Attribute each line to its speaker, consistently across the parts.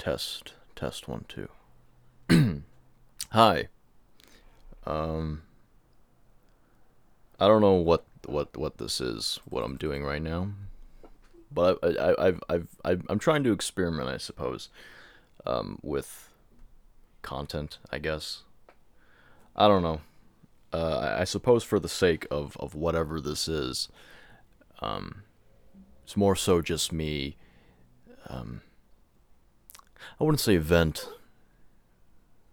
Speaker 1: Test, test one, two. Hi. Um, I don't know what what what this is, what I'm doing right now, but I, I, I've I've I've I'm trying to experiment, I suppose, um, with content. I guess. I don't know. Uh, I, I suppose for the sake of of whatever this is, um, it's more so just me. Um, I wouldn't say vent.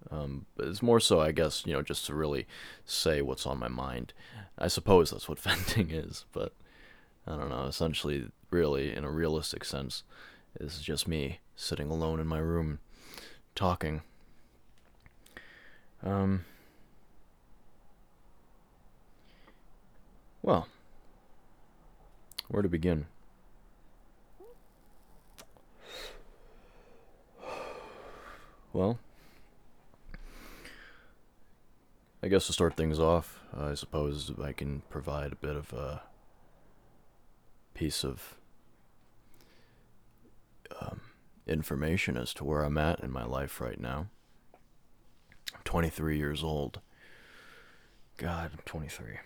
Speaker 1: Um, but it's more so, I guess, you know, just to really say what's on my mind. I suppose that's what venting is, but I don't know. Essentially, really, in a realistic sense, this is just me sitting alone in my room, talking. Um. Well, where to begin? Well, I guess to start things off, I suppose I can provide a bit of a piece of um, information as to where I'm at in my life right now. I'm 23 years old. God, I'm 23.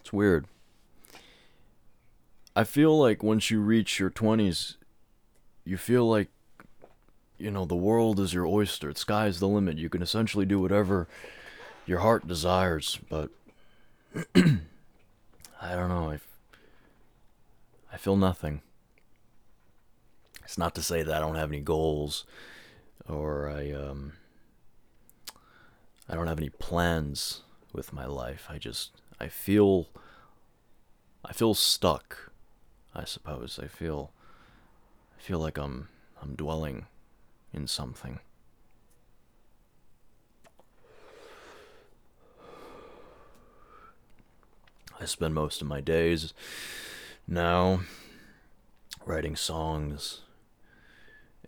Speaker 1: It's weird. I feel like once you reach your 20s, you feel like you know, the world is your oyster. The sky's the limit. You can essentially do whatever your heart desires, but I don't know. I, I feel nothing. It's not to say that I don't have any goals or I um I don't have any plans with my life. I just I feel I feel stuck, I suppose. I feel I feel like I'm I'm dwelling in something. I spend most of my days now writing songs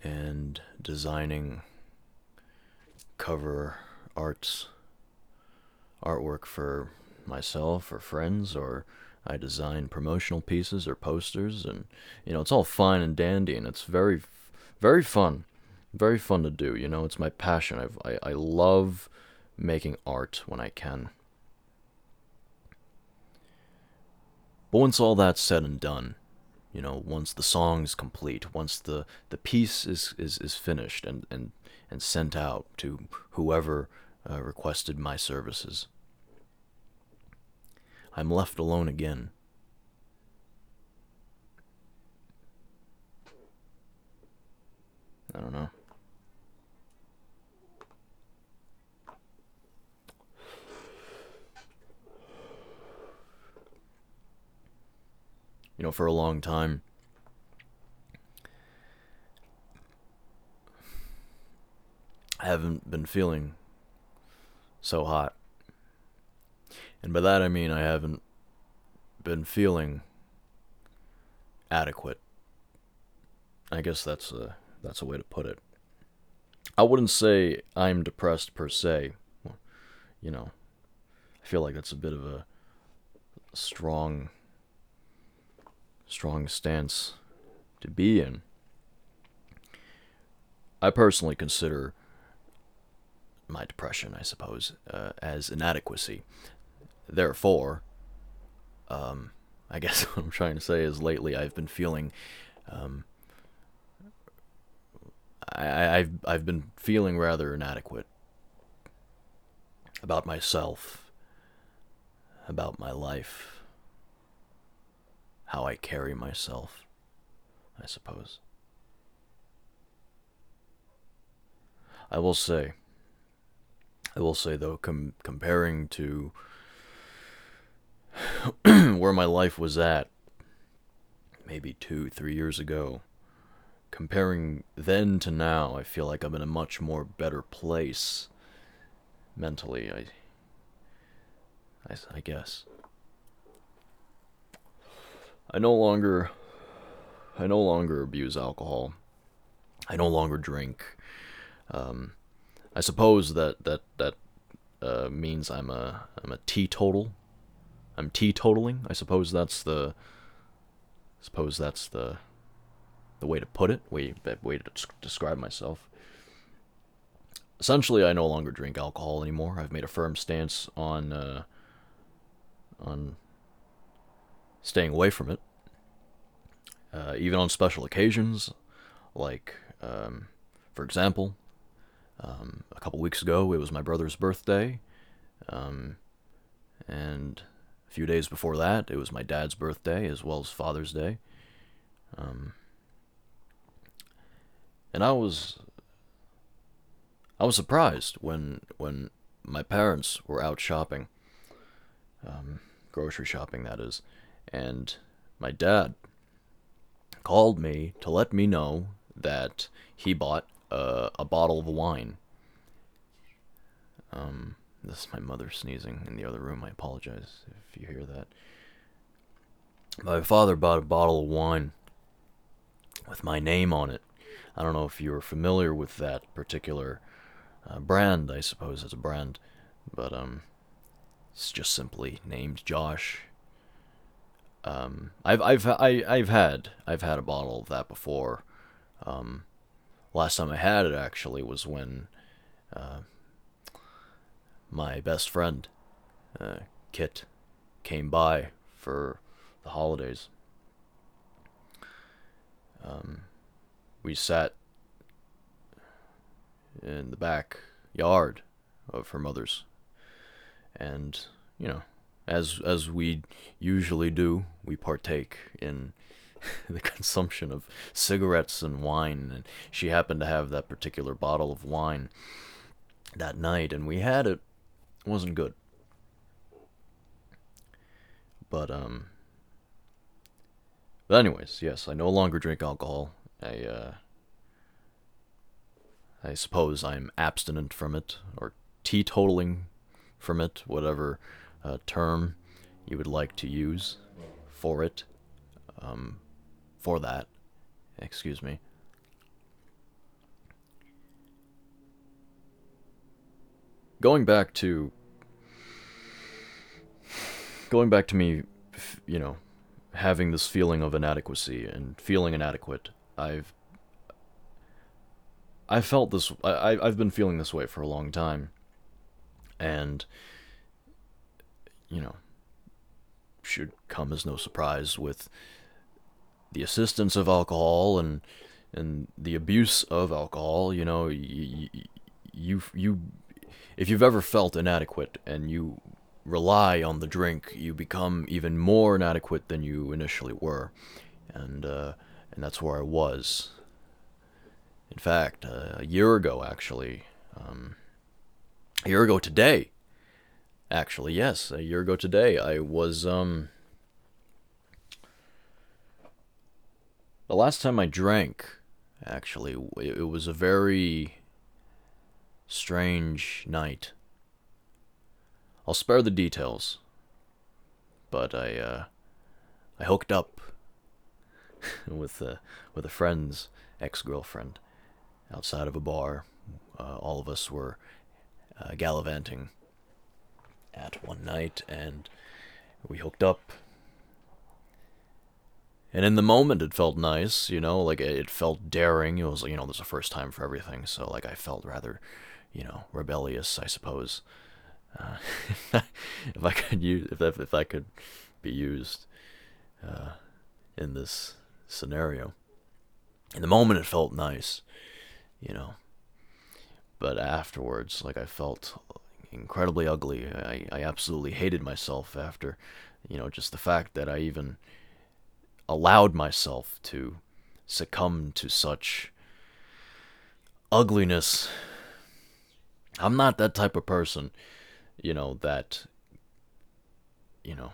Speaker 1: and designing cover arts artwork for myself or friends or I design promotional pieces or posters and you know it's all fine and dandy and it's very very fun very fun to do. You know, it's my passion. I've, I I love making art when I can. But once all that's said and done, you know, once the song's complete, once the, the piece is, is, is finished and, and, and sent out to whoever uh, requested my services, I'm left alone again. I don't know. You know, for a long time. I haven't been feeling so hot. And by that I mean I haven't been feeling adequate. I guess that's a that's a way to put it. I wouldn't say I'm depressed per se. You know, I feel like that's a bit of a strong strong stance to be in. I personally consider my depression, I suppose, uh, as inadequacy. Therefore, um, I guess what I'm trying to say is lately I've been feeling, um, I, I've I've been feeling rather inadequate about myself, about my life how I carry myself, I suppose. I will say, I will say though, com- comparing to where my life was at maybe two, three years ago, comparing then to now, I feel like I'm in a much more better place mentally. I, I, I guess. I no longer I no longer abuse alcohol. I no longer drink. Um, I suppose that that that uh, means I'm a I'm a teetotal. I'm teetotaling. I suppose that's the. I suppose that's the the way to put it, way way to describe myself. Essentially, I no longer drink alcohol anymore. I've made a firm stance on uh, on staying away from it. Uh, even on special occasions, like um, for example, um, a couple weeks ago it was my brother's birthday, um, and a few days before that it was my dad's birthday as well as Father's Day. Um, and I was I was surprised when when my parents were out shopping, um, grocery shopping that is, and my dad called me to let me know that he bought uh, a bottle of wine. Um, this is my mother sneezing in the other room. I apologize if you hear that. My father bought a bottle of wine with my name on it. I don't know if you are familiar with that particular uh, brand. I suppose it's a brand, but um, it's just simply named Josh. Um, I've I've I, I've had I've had a bottle of that before. Um, last time I had it actually was when uh, my best friend uh, Kit came by for the holidays. Um, we sat in the back yard of her mother's, and you know, as as we usually do, we partake in the consumption of cigarettes and wine, and she happened to have that particular bottle of wine that night, and we had it. It wasn't good, but um. But anyways, yes, I no longer drink alcohol. I uh. I suppose I'm abstinent from it, or teetotaling from it, whatever uh, term you would like to use for it. Um, for that. Excuse me. Going back to going back to me, you know, having this feeling of inadequacy and feeling inadequate. I've I felt this. I I've been feeling this way for a long time, and you know, should come as no surprise with the assistance of alcohol and and the abuse of alcohol. You know, you you, you if you've ever felt inadequate and you rely on the drink, you become even more inadequate than you initially were, and uh, and that's where I was. In fact, uh, a year ago, actually, um, a year ago today, actually, yes, a year ago today, I was um, The last time I drank, actually, it was a very strange night. I'll spare the details, but I uh, I hooked up with a with a friend's ex girlfriend outside of a bar. Uh, all of us were uh, gallivanting at one night, and we hooked up and in the moment, it felt nice, you know, like it felt daring. It was, you know, there's a first time for everything, so like I felt rather, you know, rebellious, I suppose. Uh, if I could use, if if I could be used uh, in this scenario. In the moment, it felt nice, you know, but afterwards, like I felt incredibly ugly. I I absolutely hated myself after, you know, just the fact that I even allowed myself to succumb to such ugliness. I'm not that type of person, you know, that, you know,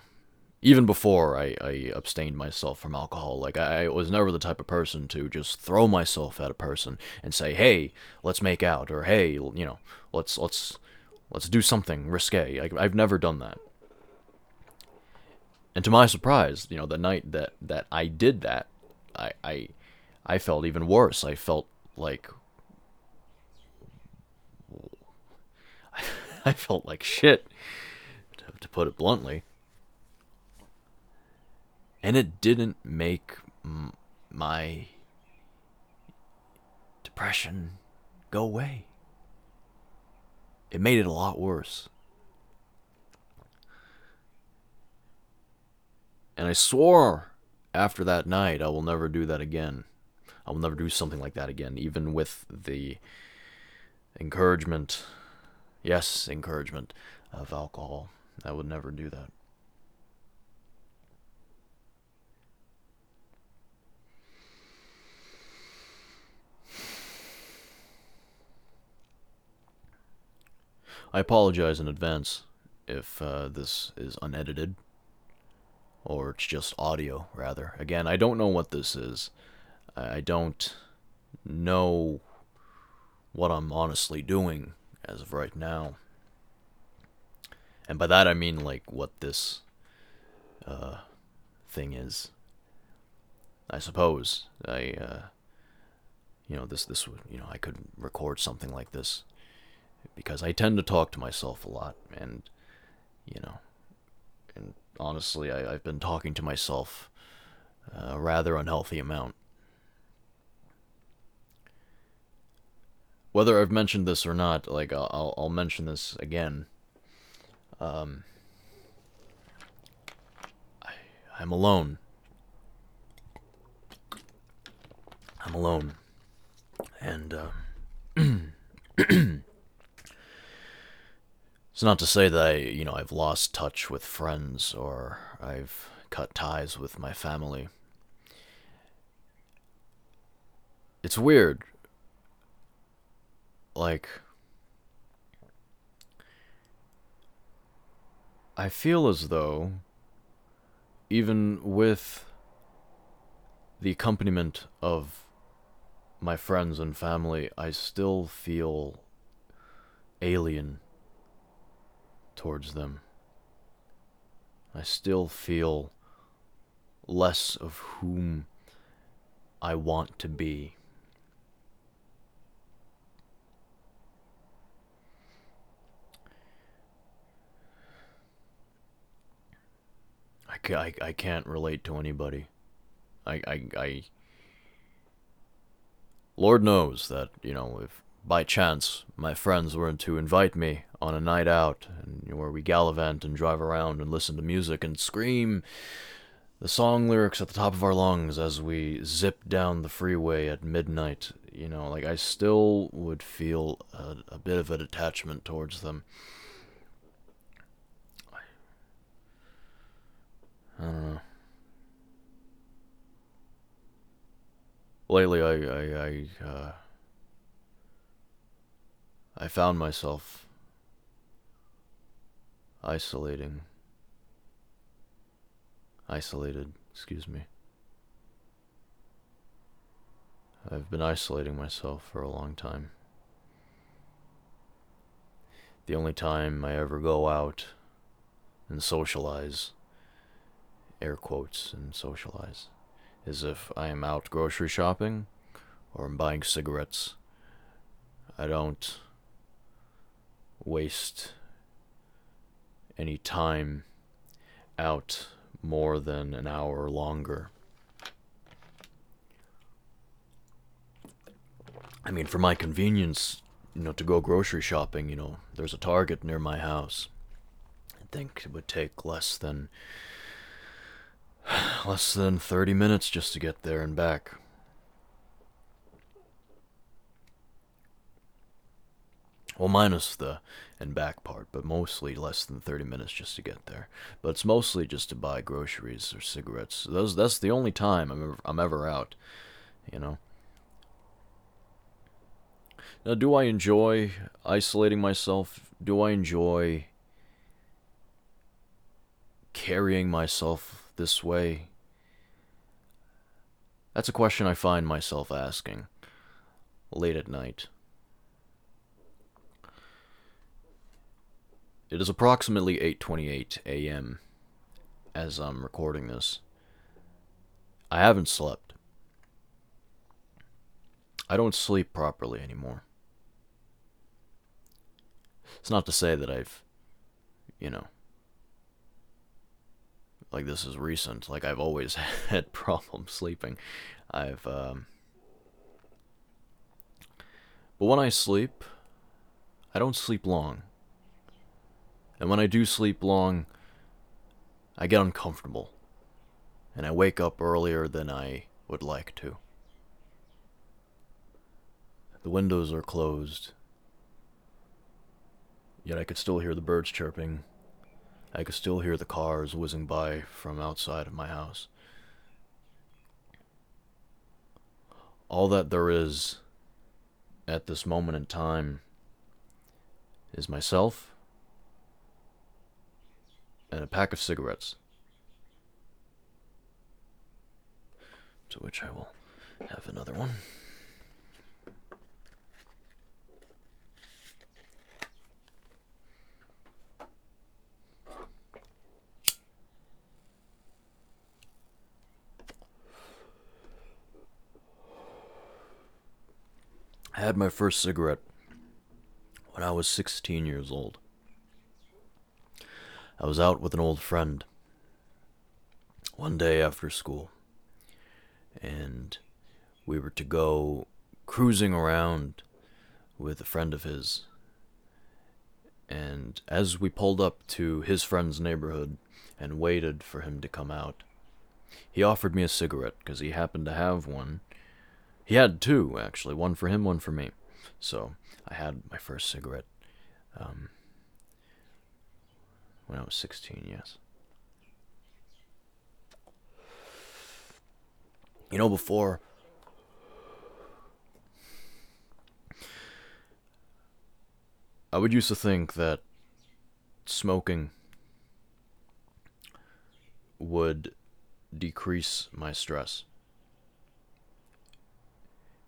Speaker 1: even before I, I abstained myself from alcohol, like I, I was never the type of person to just throw myself at a person and say, "Hey, let's make out," or "Hey, you know, let's let's let's do something risque." I, I've never done that. And to my surprise, you know, the night that, that I did that, I, I I felt even worse. I felt like I felt like shit, to, to put it bluntly. And it didn't make m- my depression go away. It made it a lot worse. And I swore after that night I will never do that again. I will never do something like that again, even with the encouragement, yes, encouragement of alcohol. I would never do that. I apologize in advance if uh, this is unedited or it's just audio, rather. Again, I don't know what this is. I don't know what I'm honestly doing as of right now. And by that I mean like what this uh, thing is. I suppose I, uh, you know, this this would, you know, I could record something like this because I tend to talk to myself a lot, and you know, and honestly, I, I've been talking to myself a rather unhealthy amount. Whether I've mentioned this or not, like I'll I'll mention this again. Um, I I'm alone. I'm alone, and um, It's not to say that I, you know, I've lost touch with friends or I've cut ties with my family. It's weird. Like, I feel as though, even with the accompaniment of my friends and family, I still feel alien towards them. I still feel less of whom I want to be. I, I, I can't relate to anybody. I, I, I. Lord knows that, you know, if by chance my friends were to invite me on a night out and where we gallivant and drive around and listen to music and scream the song lyrics at the top of our lungs as we zip down the freeway at midnight. You know like i still would feel a, a bit of a detachment towards them. I don't know. Lately i i, I uh I found myself isolating. Isolated, excuse me. I've been isolating myself for a long time. The only time I ever go out and socialize, air quotes, and socialize, is if I am out grocery shopping or I'm buying cigarettes. I don't waste any time out more than an hour longer. I mean, for my convenience, you know, to go grocery shopping, you know, there's a Target near my house. I think it would take less than less than 30 minutes just to get there and back. Well, minus the and back part, but mostly less than 30 minutes just to get there. But it's mostly just to buy groceries or cigarettes. Those that's the only time I'm ever, I'm ever out, you know. Now, do I enjoy isolating myself? Do I enjoy carrying myself this way? That's a question I find myself asking late at night. It is approximately 8:28 a.m. as I'm recording this. I haven't slept. I don't sleep properly anymore. It's not to say that I've, you know, like this is recent. Like I've always had problems sleeping. I've um, But when I sleep, I don't sleep long. And when I do sleep long, I get uncomfortable. And I wake up earlier than I would like to. The windows are closed. Yet I could still hear the birds chirping. I could still hear the cars whizzing by from outside of my house. All that there is at this moment in time is myself and a pack of cigarettes. To which I will have another one. I had my first cigarette when I was 16 years old. I was out with an old friend one day after school, and we were to go cruising around with a friend of his. And as we pulled up to his friend's neighborhood and waited for him to come out, he offered me a cigarette because he happened to have one he had two, actually. One for him, one for me. So I had my first cigarette um, when I was 16, yes. You know, before. I would used to think that smoking would decrease my stress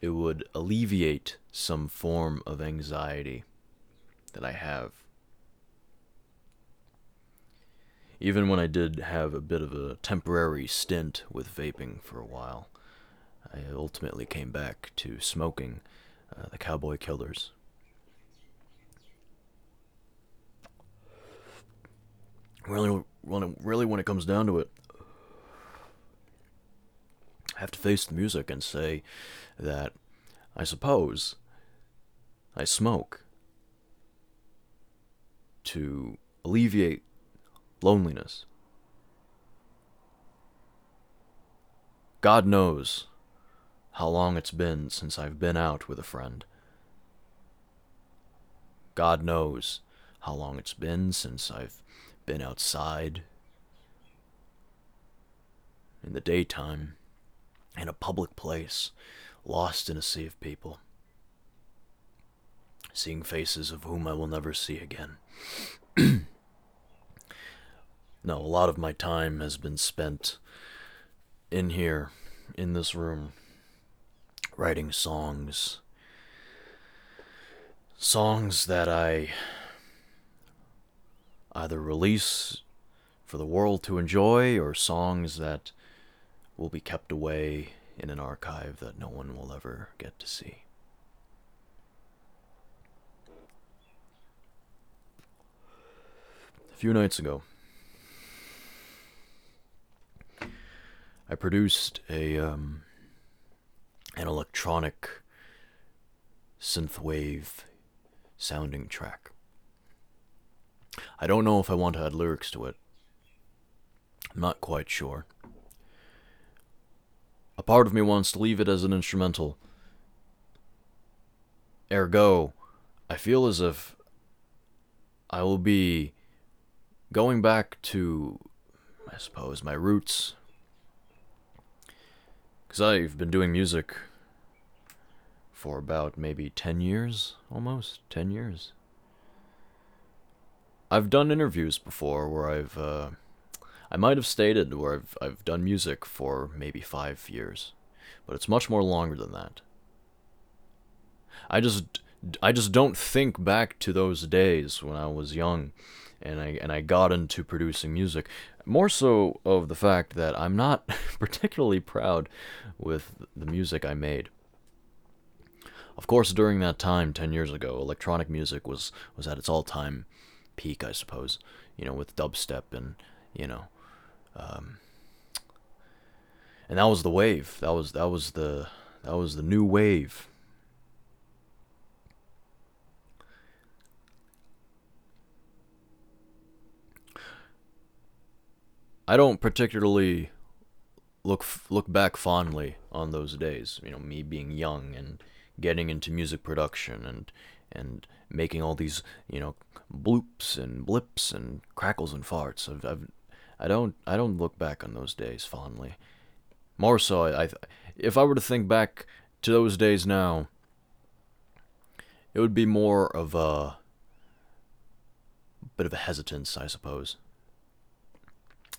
Speaker 1: it would alleviate some form of anxiety that I have. Even when I did have a bit of a temporary stint with vaping for a while, I ultimately came back to smoking uh, the Cowboy Killers. Really, really, when it comes down to it, I have to face the music and say that I suppose I smoke to alleviate loneliness. God knows how long it's been since I've been out with a friend. God knows how long it's been since I've been outside in the daytime in a public place, lost in a sea of people, seeing faces of whom I will never see again. no, a lot of my time has been spent in here, in this room, writing songs. Songs that I either release for the world to enjoy or songs that will be kept away in an archive that no one will ever get to see. A few nights ago, I produced a um, an electronic synthwave sounding track. I don't know if I want to add lyrics to it. I'm not quite sure. A part of me wants to leave it as an instrumental. Ergo, I feel as if I will be going back to, I suppose, my roots. Because I've been doing music for about maybe 10 years, almost 10 years. I've done interviews before where I've uh, I might have stated where I've, I've done music for maybe five years, but it's much more longer than that. I just I just don't think back to those days when I was young and I and I got into producing music. More so of the fact that I'm not particularly proud with the music I made. Of course, during that time, 10 years ago, electronic music was, was at its all time peak, I suppose. You know, with dubstep and, you know, um, and that was the wave. That was that was the that was the new wave. I don't particularly look look back fondly on those days. You know, me being young and getting into music production and and making all these you know bloops and blips and crackles and farts. I've, I've I don't I don't look back on those days fondly. More so, I, I if I were to think back to those days now, it would be more of a bit of a hesitance, I suppose.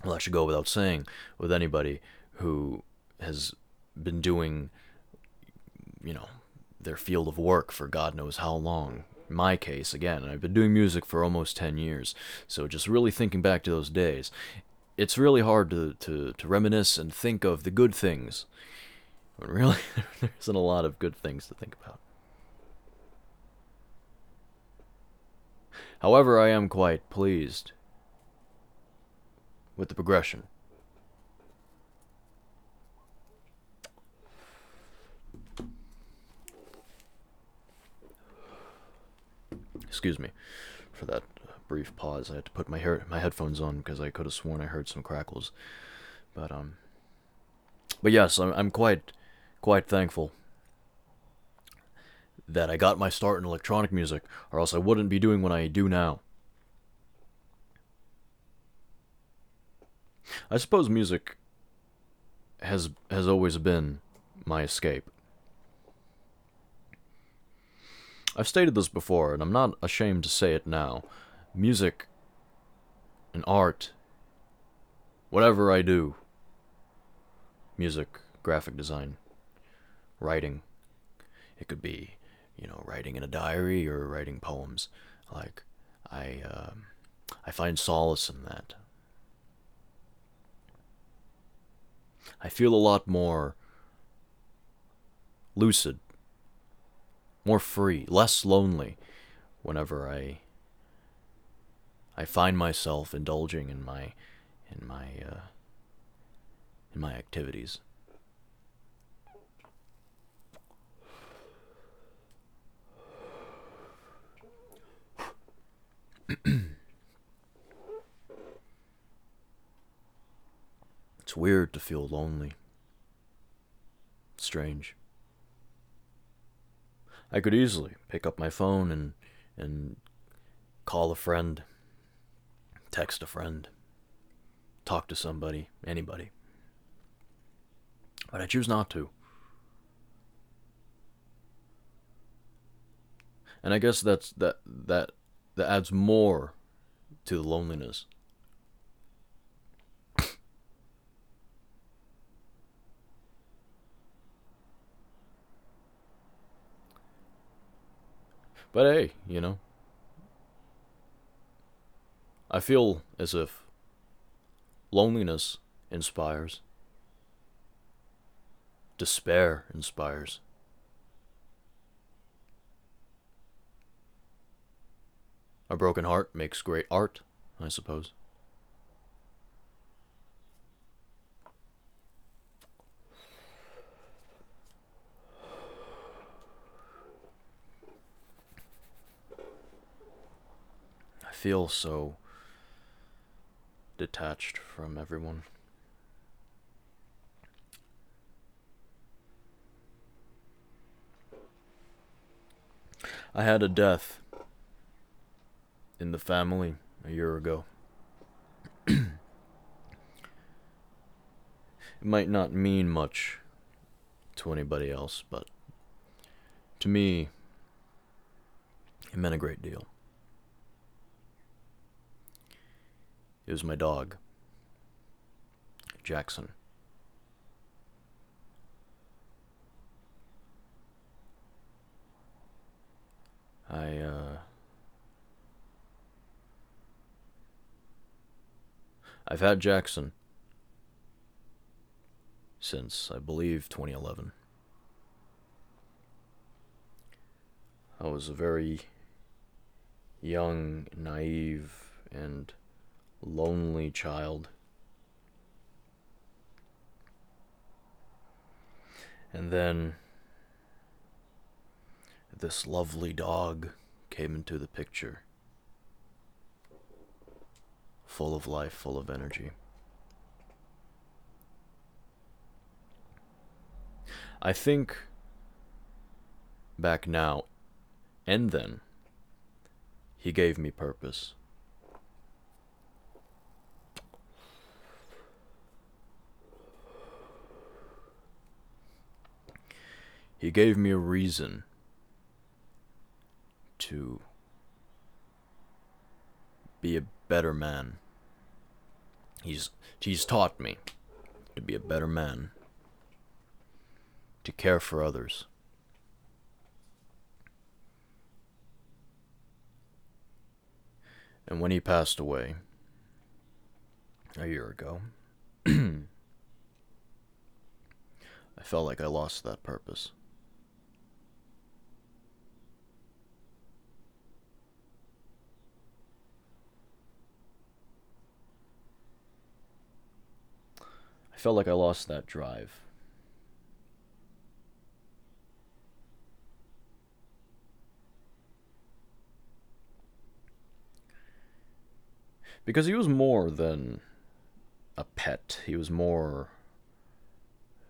Speaker 1: Well, that should go without saying with anybody who has been doing, you know, their field of work for God knows how long. In my case, again, I've been doing music for almost 10 years, so just really thinking back to those days, it's really hard to, to, to reminisce and think of the good things. But really, there isn't a lot of good things to think about. However, I am quite pleased with the progression. Excuse me for that brief pause. I had to put my hair, my headphones on because I could have sworn I heard some crackles. But um, but yes, I'm I'm quite quite thankful that I got my start in electronic music, or else I wouldn't be doing what I do now. I suppose music has has always been my escape. I've stated this before, and I'm not ashamed to say it now. Music and art, whatever I do, music, graphic design, writing, it could be, you know, writing in a diary or writing poems. Like, I, uh, I find solace in that. I feel a lot more lucid, more free, less lonely whenever I I find myself indulging in my in my uh, in my activities. it's weird to feel lonely. Strange. I could easily pick up my phone and and call a friend, text a friend, talk to somebody, anybody. But I choose not to. And I guess that's that that that adds more to the loneliness. But hey, you know, I feel as if loneliness inspires, despair inspires. A broken heart makes great art, I suppose. Feel so detached from everyone. I had a death in the family a year ago. it might not mean much to anybody else, but to me, it meant a great deal. It was my dog, Jackson. I, uh, I've had Jackson since, I believe, 2011. I was a very young, naive, and lonely child. And then this lovely dog came into the picture, full of life, full of energy. I think back now, and then, he gave me purpose. He gave me a reason to be a better man. He's he's taught me to be a better man, to care for others. And when he passed away a year ago, I felt like I lost that purpose. Felt like I lost that drive. Because he was more than a pet. He was more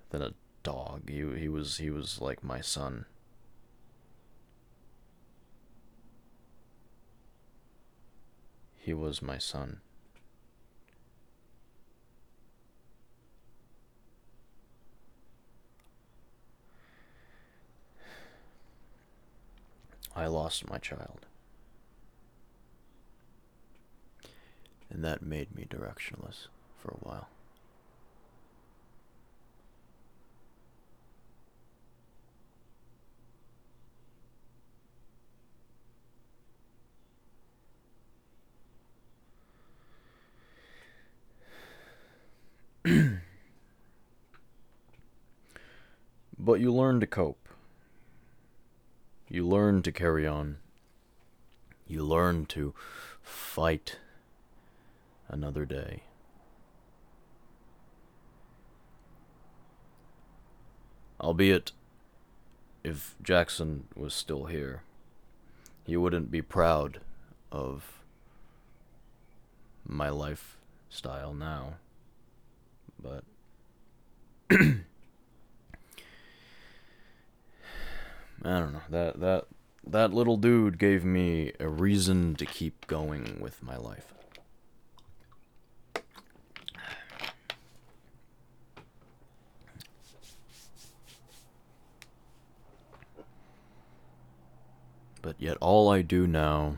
Speaker 1: than a dog. He he was he was like my son. He was my son. I lost my child. And that made me directionless for a while. but you learn to cope. You learn to carry on. You learn to fight another day. Albeit, if Jackson was still here, he wouldn't be proud of my lifestyle now. But I don't know. That that that little dude gave me a reason to keep going with my life. But yet all I do now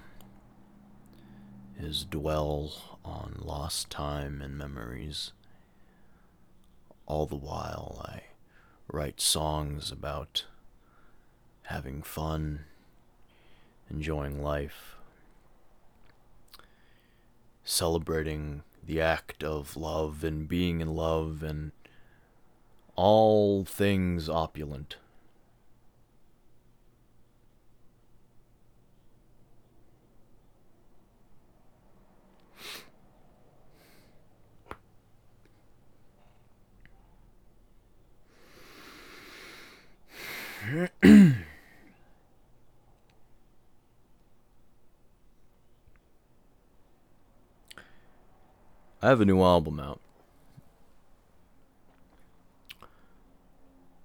Speaker 1: is dwell on lost time and memories. All the while I write songs about having fun, enjoying life, celebrating the act of love and being in love and all things opulent. I have a new album out.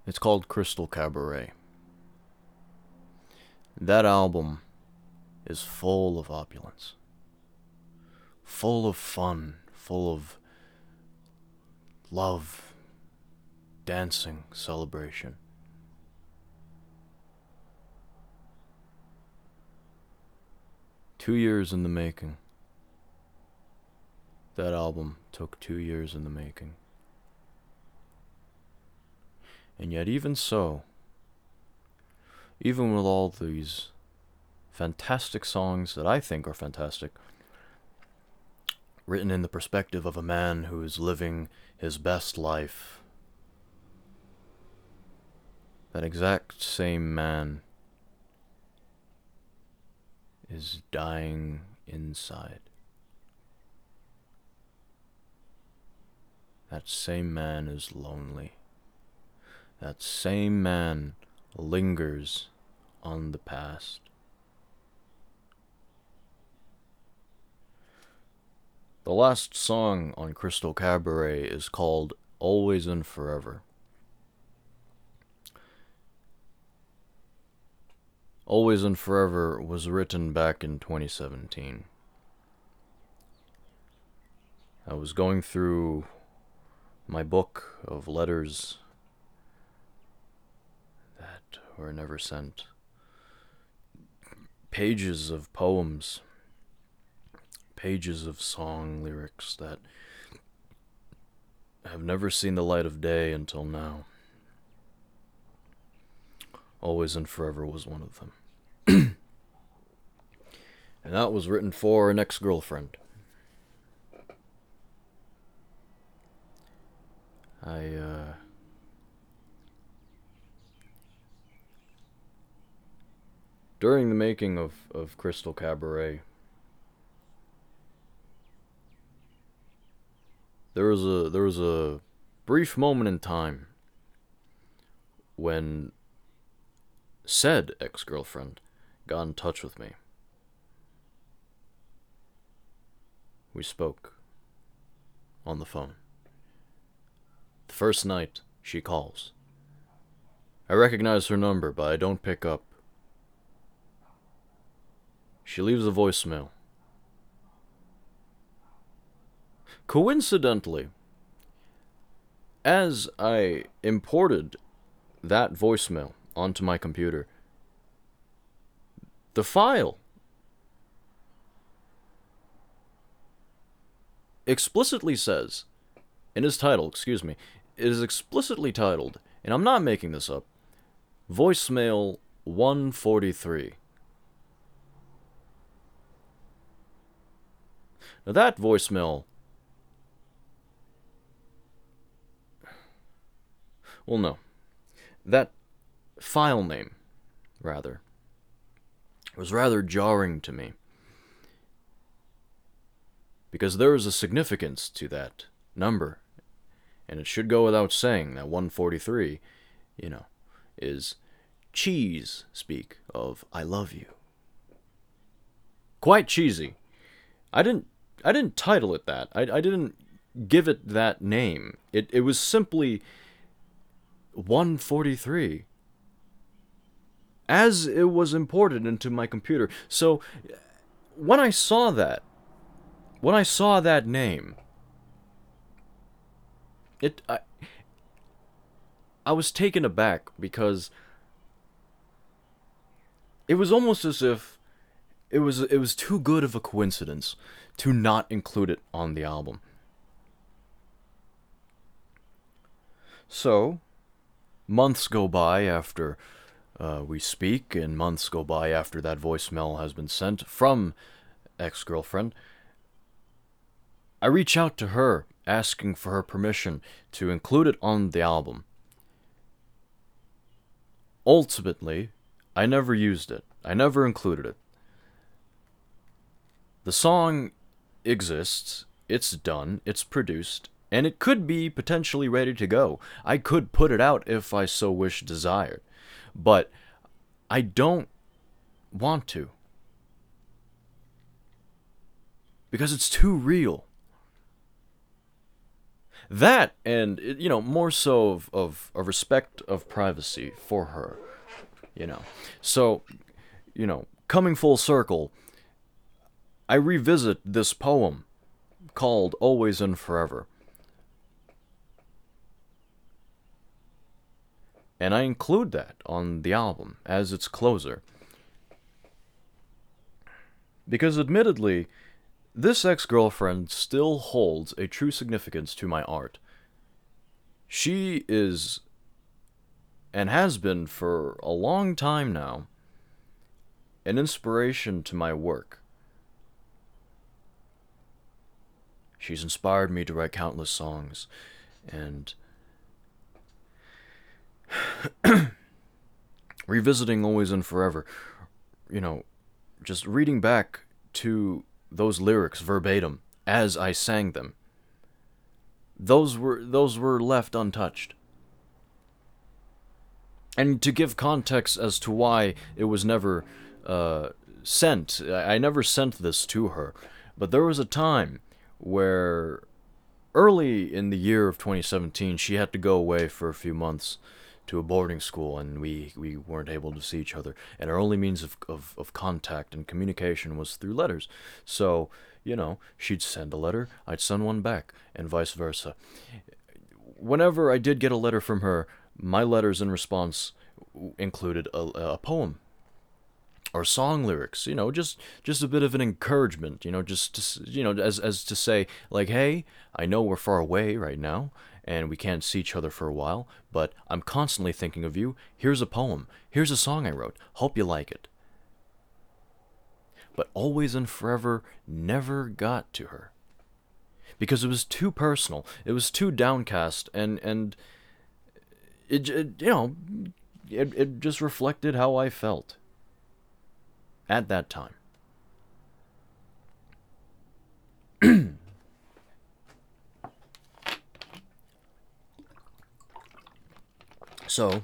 Speaker 1: It's called Crystal Cabaret. That album is full of opulence, full of fun, full of love, dancing, celebration. Two years in the making. That album took two years in the making. And yet, even so, even with all these fantastic songs that I think are fantastic, written in the perspective of a man who is living his best life, that exact same man is dying inside. That same man is lonely. That same man lingers on the past. The last song on Crystal Cabaret is called Always and Forever. Always and Forever was written back in 2017. I was going through my book of letters that were never sent, pages of poems, pages of song lyrics that have never seen the light of day until now. Always and Forever was one of them. and that was written for an ex girlfriend. I, uh. During the making of, of Crystal Cabaret, there was a there was a brief moment in time when said ex-girlfriend got in touch with me. We spoke on the phone. The first night she calls. I recognize her number, but I don't pick up. She leaves a voicemail. Coincidentally, as I imported that voicemail onto my computer, the file explicitly says, in his title, excuse me, it is explicitly titled, and I'm not making this up, Voicemail 143. Now that voicemail. Well, no. That file name, rather, was rather jarring to me. Because there is a significance to that number. And it should go without saying that 143, you know, is cheese speak of I love you. Quite cheesy. I didn't I didn't title it that. I, I didn't give it that name. It it was simply 143 as it was imported into my computer. So when I saw that, when I saw that name, it I, I was taken aback because it was almost as if it was it was too good of a coincidence to not include it on the album. So, months go by after uh, we speak, and months go by after that voicemail has been sent from ex girlfriend. I reach out to her asking for her permission to include it on the album. Ultimately, I never used it. I never included it. The song exists, it's done, it's produced, and it could be potentially ready to go. I could put it out if I so wish desired. But I don't want to. Because it's too real. That, and, you know, more so of, of a respect of privacy for her, you know. So, you know, coming full circle, I revisit this poem called Always and Forever. and I include that on the album as its closer. Because admittedly, this ex girlfriend still holds a true significance to my art. She is, and has been for a long time now, an inspiration to my work. She's inspired me to write countless songs, and revisiting always and forever, you know, just reading back to those lyrics verbatim as I sang them. Those were those were left untouched. And to give context as to why it was never uh, sent, I never sent this to her, but there was a time where early in the year of 2017 she had to go away for a few months to a boarding school and we, we weren't able to see each other. And our only means of, of, of contact and communication was through letters. So, you know, she'd send a letter, I'd send one back, and vice versa. Whenever I did get a letter from her, my letters in response included a, a poem or song lyrics you know just just a bit of an encouragement you know just to, you know as as to say like hey i know we're far away right now and we can't see each other for a while but i'm constantly thinking of you. Here's a poem. Here's a song i wrote. Hope you like it. But always and forever never got to her. Because it was too personal it was too downcast and and it, it you know it, it just reflected how i felt at that time. so,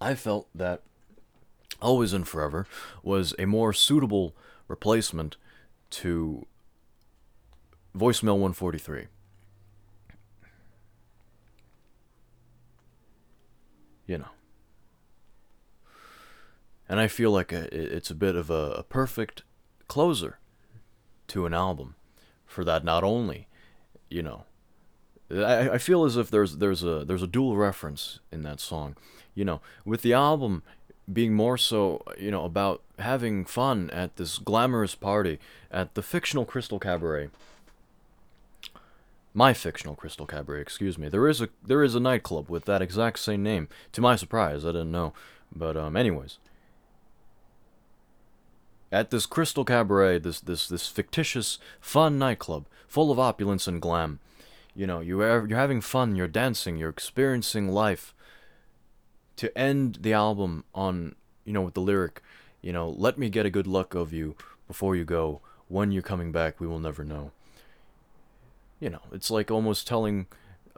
Speaker 1: I felt that Always and Forever was a more suitable replacement to Voicemail 143. You know and I feel like a, it's a bit of a, a perfect closer to an album for that. Not only, you know, I, I feel as if there's there's a there's a dual reference in that song, you know, with the album being more so you know about having fun at this glamorous party at the fictional Crystal Cabaret. My fictional Crystal Cabaret, excuse me. There is a there is a nightclub with that exact same name. To my surprise, I didn't know. But um, anyways, at this Crystal Cabaret, this this this fictitious fun nightclub full of opulence and glam. You know, you are, you're having fun, you're dancing, you're experiencing life. To end the album on, you know, with the lyric, you know, let me get a good look of you before you go. When you're coming back, we will never know. You know, it's like almost telling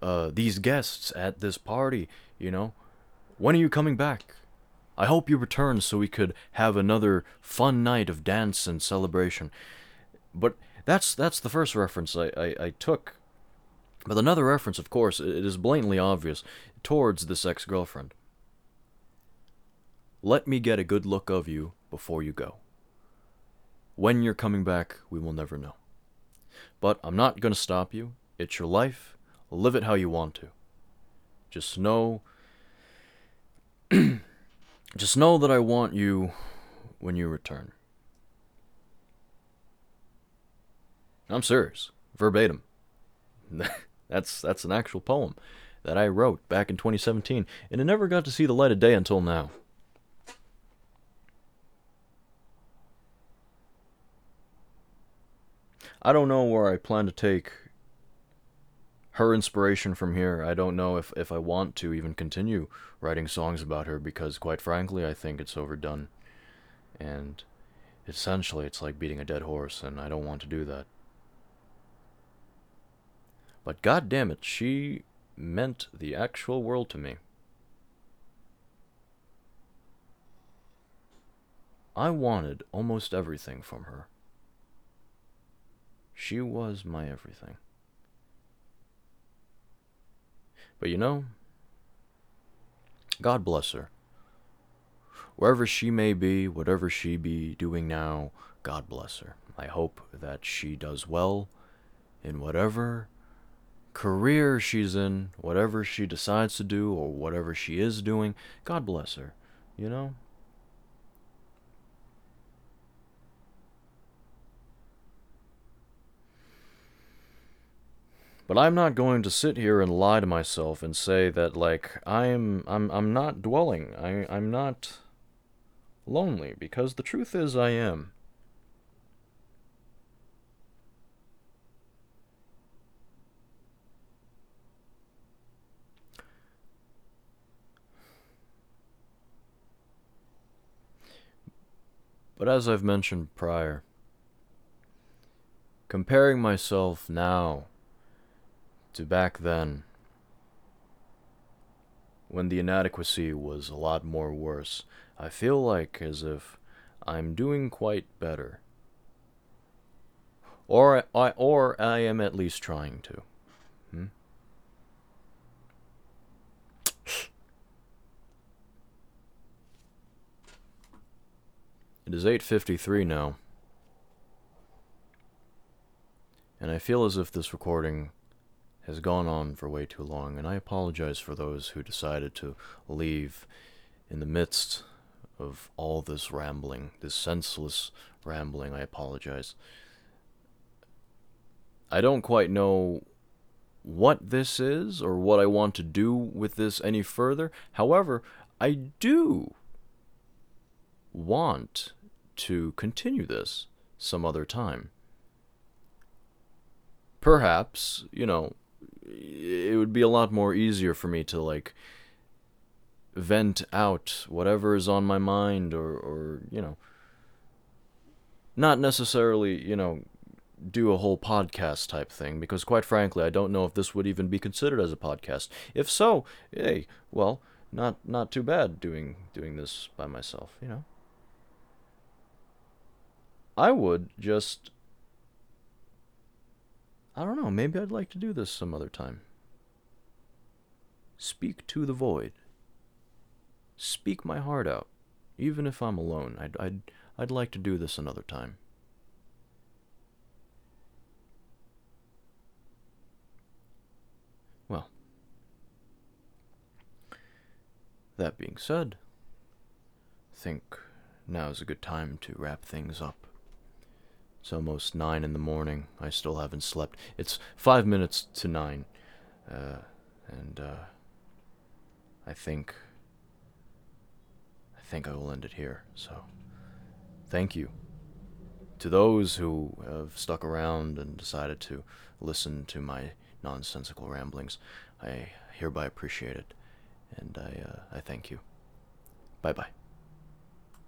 Speaker 1: uh, these guests at this party, you know, when are you coming back? I hope you return so we could have another fun night of dance and celebration. But that's that's the first reference I, I, I took. But another reference, of course, it is blatantly obvious towards this ex girlfriend. Let me get a good look of you before you go. When you're coming back, we will never know. But I'm not going to stop you. It's your life. Live it how you want to. Just know Just know that I want you when you return. I'm serious, verbatim. that's that's an actual poem that I wrote back in 2017, and it never got to see the light of day until now. I don't know where I plan to take her inspiration from here. I don't know if, if I want to even continue writing songs about her because, quite frankly, I think it's overdone. And essentially, it's like beating a dead horse, and I don't want to do that. But god damn it, she meant the actual world to me. I wanted almost everything from her. She was my everything. But you know, God bless her. Wherever she may be, whatever she be doing now, God bless her. I hope that she does well in whatever career she's in, whatever she decides to do, or whatever she is doing. God bless her. You know? But I'm not going to sit here and lie to myself and say that like I'm I'm I'm not dwelling. I I'm not lonely because the truth is I am. But as I've mentioned prior, comparing myself now to back then, when the inadequacy was a lot more worse, I feel like as if I'm doing quite better. Or I, or I am at least trying to. Hmm? It is 8:53 now. And I feel as if this recording has gone on for way too long, and I apologize for those who decided to leave in the midst of all this rambling, this senseless rambling. I apologize. I don't quite know what this is or what I want to do with this any further. However, I do want to continue this some other time. Perhaps, you know, it would be a lot more easier for me to like vent out whatever is on my mind or or you know not necessarily, you know, do a whole podcast type thing because quite frankly, I don't know if this would even be considered as a podcast. If so, hey, well, not not too bad doing doing this by myself, you know. I would just I don't know, maybe I'd like to do this some other time. Speak to the void. Speak my heart out, even if I'm alone. I'd I'd I'd like to do this another time. Well, that being said, I think now is a good time to wrap things up. It's almost nine in the morning. I still haven't slept. It's five minutes to nine. Uh, and, uh, I think. I think I will end it here. So, thank you to those who have stuck around and decided to listen to my nonsensical ramblings. I hereby appreciate it, and I, uh, I thank you. Bye bye.